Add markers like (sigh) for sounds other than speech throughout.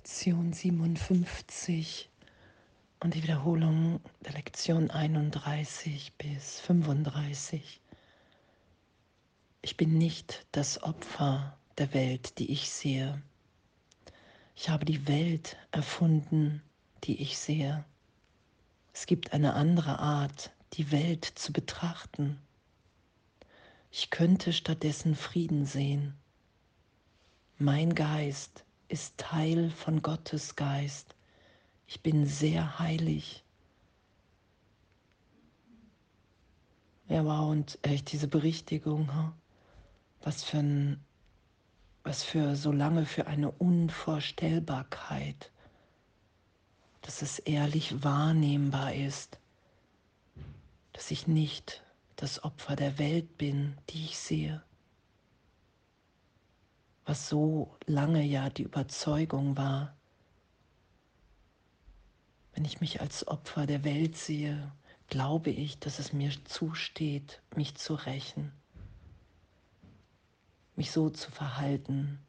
Lektion 57 und die Wiederholung der Lektion 31 bis 35. Ich bin nicht das Opfer der Welt, die ich sehe. Ich habe die Welt erfunden, die ich sehe. Es gibt eine andere Art, die Welt zu betrachten. Ich könnte stattdessen Frieden sehen. Mein Geist ist Teil von Gottes Geist. Ich bin sehr heilig. Ja, wow, und echt diese Berichtigung, was für ein, was für so lange für eine Unvorstellbarkeit, dass es ehrlich wahrnehmbar ist, dass ich nicht das Opfer der Welt bin, die ich sehe was so lange ja die Überzeugung war. Wenn ich mich als Opfer der Welt sehe, glaube ich, dass es mir zusteht, mich zu rächen, mich so zu verhalten,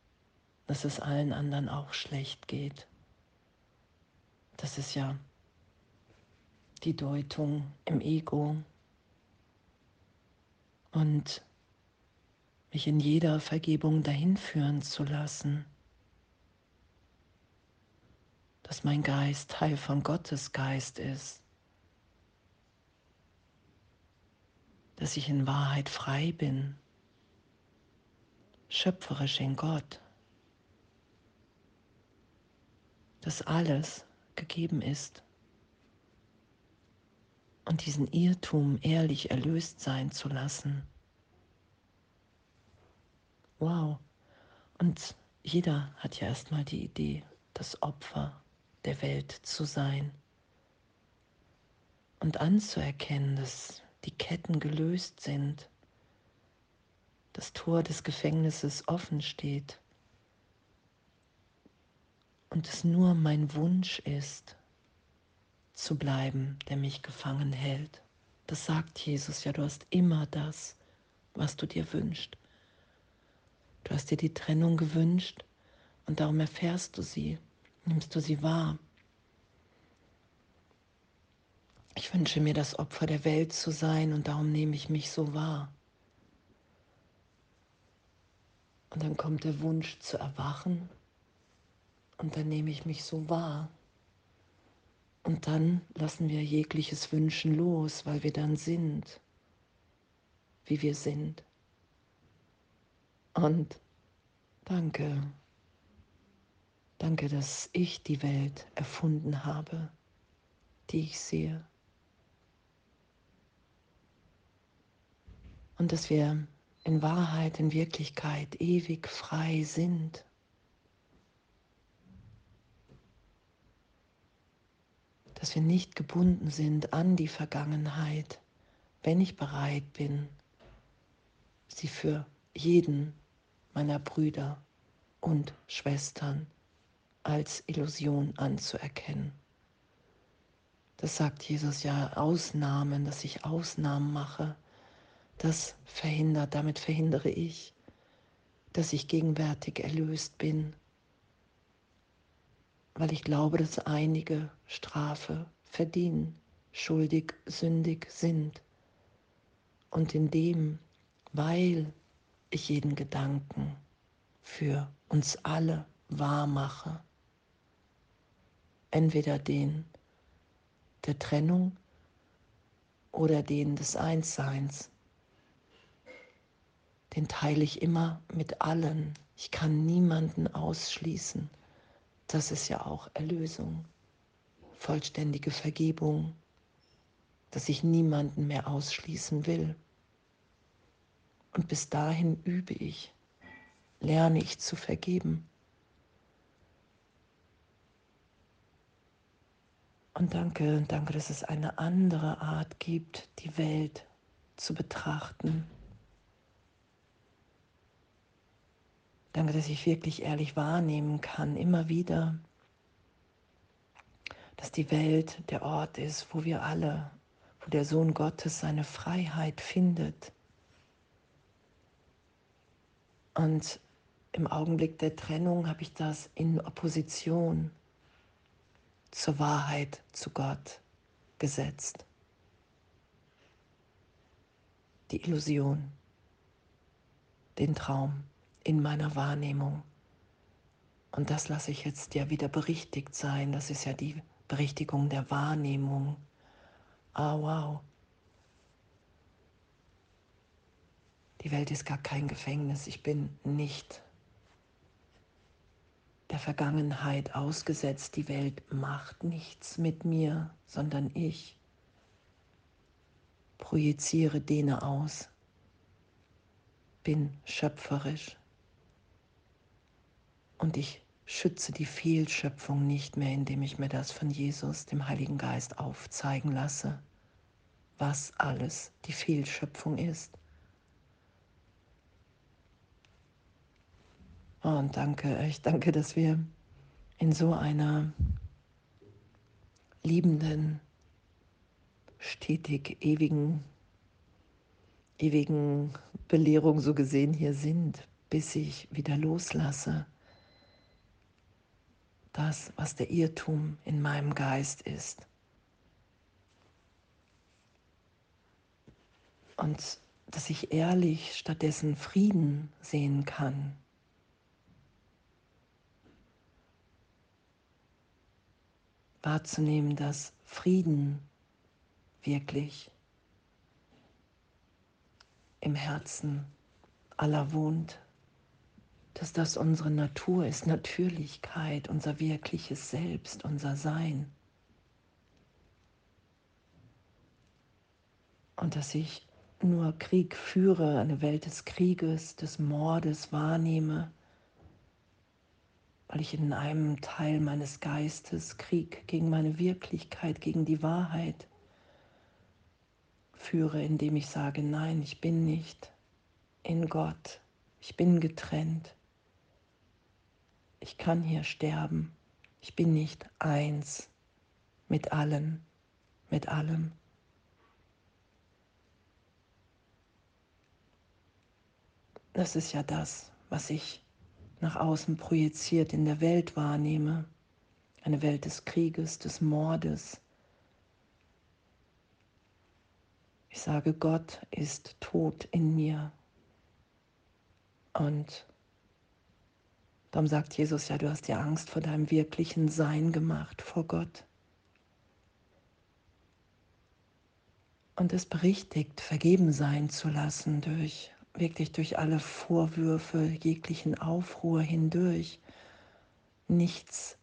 dass es allen anderen auch schlecht geht. Das ist ja die Deutung im Ego. Und mich in jeder Vergebung dahin führen zu lassen, dass mein Geist Teil von Gottes Geist ist, dass ich in Wahrheit frei bin, schöpferisch in Gott, dass alles gegeben ist. Und diesen Irrtum ehrlich erlöst sein zu lassen. Wow. Und jeder hat ja erstmal die Idee, das Opfer der Welt zu sein. Und anzuerkennen, dass die Ketten gelöst sind, das Tor des Gefängnisses offen steht und es nur mein Wunsch ist, zu bleiben, der mich gefangen hält. Das sagt Jesus ja, du hast immer das, was du dir wünschst. Du hast dir die Trennung gewünscht und darum erfährst du sie, nimmst du sie wahr. Ich wünsche mir das Opfer der Welt zu sein und darum nehme ich mich so wahr. Und dann kommt der Wunsch zu erwachen und dann nehme ich mich so wahr. Und dann lassen wir jegliches Wünschen los, weil wir dann sind, wie wir sind. Und danke, danke, dass ich die Welt erfunden habe, die ich sehe. Und dass wir in Wahrheit, in Wirklichkeit ewig frei sind. Dass wir nicht gebunden sind an die Vergangenheit, wenn ich bereit bin, sie für jeden meiner Brüder und Schwestern als Illusion anzuerkennen. Das sagt Jesus ja, Ausnahmen, dass ich Ausnahmen mache, das verhindert, damit verhindere ich, dass ich gegenwärtig erlöst bin, weil ich glaube, dass einige Strafe verdienen, schuldig, sündig sind. Und in dem, weil ich jeden Gedanken für uns alle wahr mache. Entweder den der Trennung oder den des Einsseins. Den teile ich immer mit allen. Ich kann niemanden ausschließen. Das ist ja auch Erlösung, vollständige Vergebung, dass ich niemanden mehr ausschließen will. Und bis dahin übe ich, lerne ich zu vergeben. Und danke, danke, dass es eine andere Art gibt, die Welt zu betrachten. Danke, dass ich wirklich ehrlich wahrnehmen kann, immer wieder, dass die Welt der Ort ist, wo wir alle, wo der Sohn Gottes seine Freiheit findet und im Augenblick der Trennung habe ich das in Opposition zur Wahrheit, zu Gott gesetzt. Die Illusion, den Traum in meiner Wahrnehmung. Und das lasse ich jetzt ja wieder berichtigt sein. Das ist ja die Berichtigung der Wahrnehmung. Ah, wow. Die Welt ist gar kein Gefängnis. Ich bin nicht der Vergangenheit ausgesetzt. Die Welt macht nichts mit mir, sondern ich projiziere, dehne aus, bin schöpferisch und ich schütze die Fehlschöpfung nicht mehr, indem ich mir das von Jesus, dem Heiligen Geist, aufzeigen lasse, was alles die Fehlschöpfung ist. Und danke, ich danke, dass wir in so einer liebenden, stetig ewigen, ewigen Belehrung so gesehen hier sind, bis ich wieder loslasse. Das, was der Irrtum in meinem Geist ist. Und dass ich ehrlich stattdessen Frieden sehen kann wahrzunehmen, dass Frieden wirklich im Herzen aller wohnt, dass das unsere Natur ist, Natürlichkeit, unser wirkliches Selbst, unser Sein. Und dass ich nur Krieg führe, eine Welt des Krieges, des Mordes wahrnehme, weil ich in einem Teil meines Geistes Krieg gegen meine Wirklichkeit, gegen die Wahrheit führe, indem ich sage, nein, ich bin nicht in Gott, ich bin getrennt, ich kann hier sterben, ich bin nicht eins mit allen, mit allem. Das ist ja das, was ich nach außen projiziert in der Welt wahrnehme. Eine Welt des Krieges, des Mordes. Ich sage, Gott ist tot in mir. Und darum sagt Jesus ja, du hast dir Angst vor deinem wirklichen Sein gemacht, vor Gott. Und es berichtigt, vergeben sein zu lassen durch wirklich durch alle Vorwürfe, jeglichen Aufruhr hindurch, nichts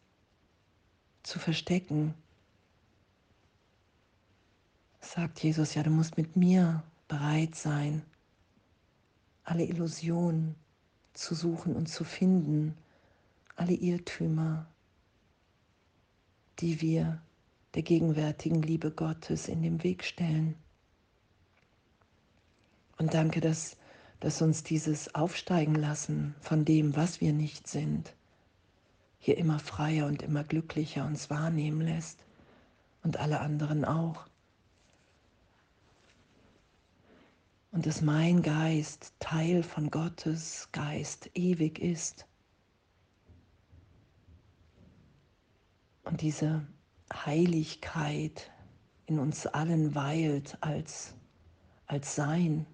zu verstecken. Sagt Jesus, ja, du musst mit mir bereit sein, alle Illusionen zu suchen und zu finden, alle Irrtümer, die wir der gegenwärtigen Liebe Gottes in den Weg stellen. Und danke, dass dass uns dieses Aufsteigen lassen von dem, was wir nicht sind, hier immer freier und immer glücklicher uns wahrnehmen lässt und alle anderen auch. Und dass mein Geist Teil von Gottes Geist ewig ist. Und diese Heiligkeit in uns allen weilt als, als Sein,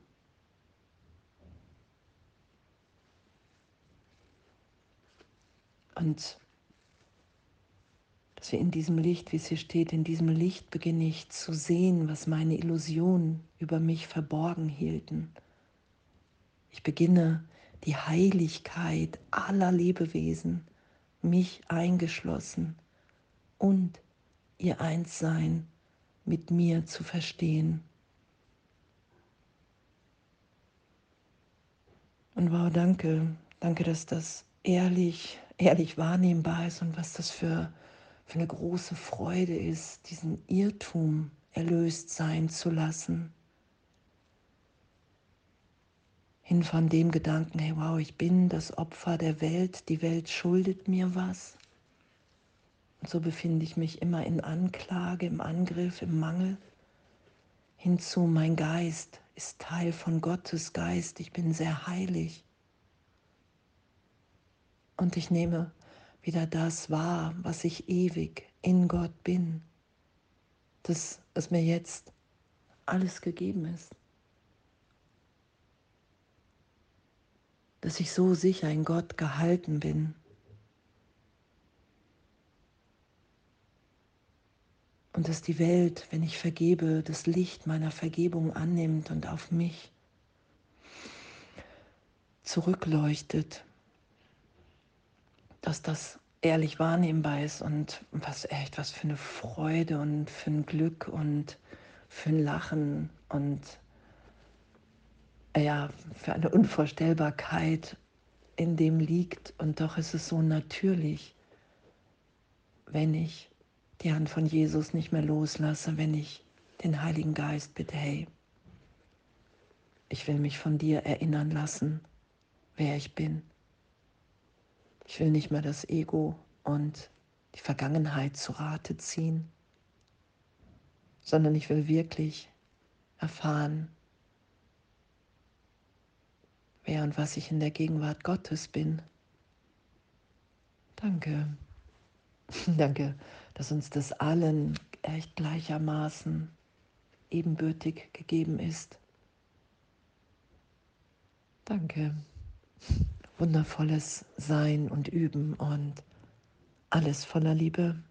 Und dass wir in diesem Licht, wie es hier steht, in diesem Licht beginne ich zu sehen, was meine Illusionen über mich verborgen hielten. Ich beginne die Heiligkeit aller Lebewesen, mich eingeschlossen und ihr Einssein mit mir zu verstehen. Und wow, danke, danke, dass das ehrlich ehrlich wahrnehmbar ist und was das für, für eine große Freude ist, diesen Irrtum erlöst sein zu lassen. Hin von dem Gedanken, hey wow, ich bin das Opfer der Welt, die Welt schuldet mir was. Und so befinde ich mich immer in Anklage, im Angriff, im Mangel. Hinzu, mein Geist ist Teil von Gottes Geist, ich bin sehr heilig. Und ich nehme wieder das wahr, was ich ewig in Gott bin, dass es mir jetzt alles gegeben ist. Dass ich so sicher in Gott gehalten bin. Und dass die Welt, wenn ich vergebe, das Licht meiner Vergebung annimmt und auf mich zurückleuchtet. Dass das ehrlich wahrnehmbar ist und was echt, was für eine Freude und für ein Glück und für ein Lachen und ja, für eine Unvorstellbarkeit in dem liegt. Und doch ist es so natürlich, wenn ich die Hand von Jesus nicht mehr loslasse, wenn ich den Heiligen Geist bitte, hey, ich will mich von dir erinnern lassen, wer ich bin. Ich will nicht mehr das Ego und die Vergangenheit zu Rate ziehen, sondern ich will wirklich erfahren, wer und was ich in der Gegenwart Gottes bin. Danke. (laughs) Danke, dass uns das allen echt gleichermaßen ebenbürtig gegeben ist. Danke (laughs) wundervolles Sein und Üben und alles voller Liebe.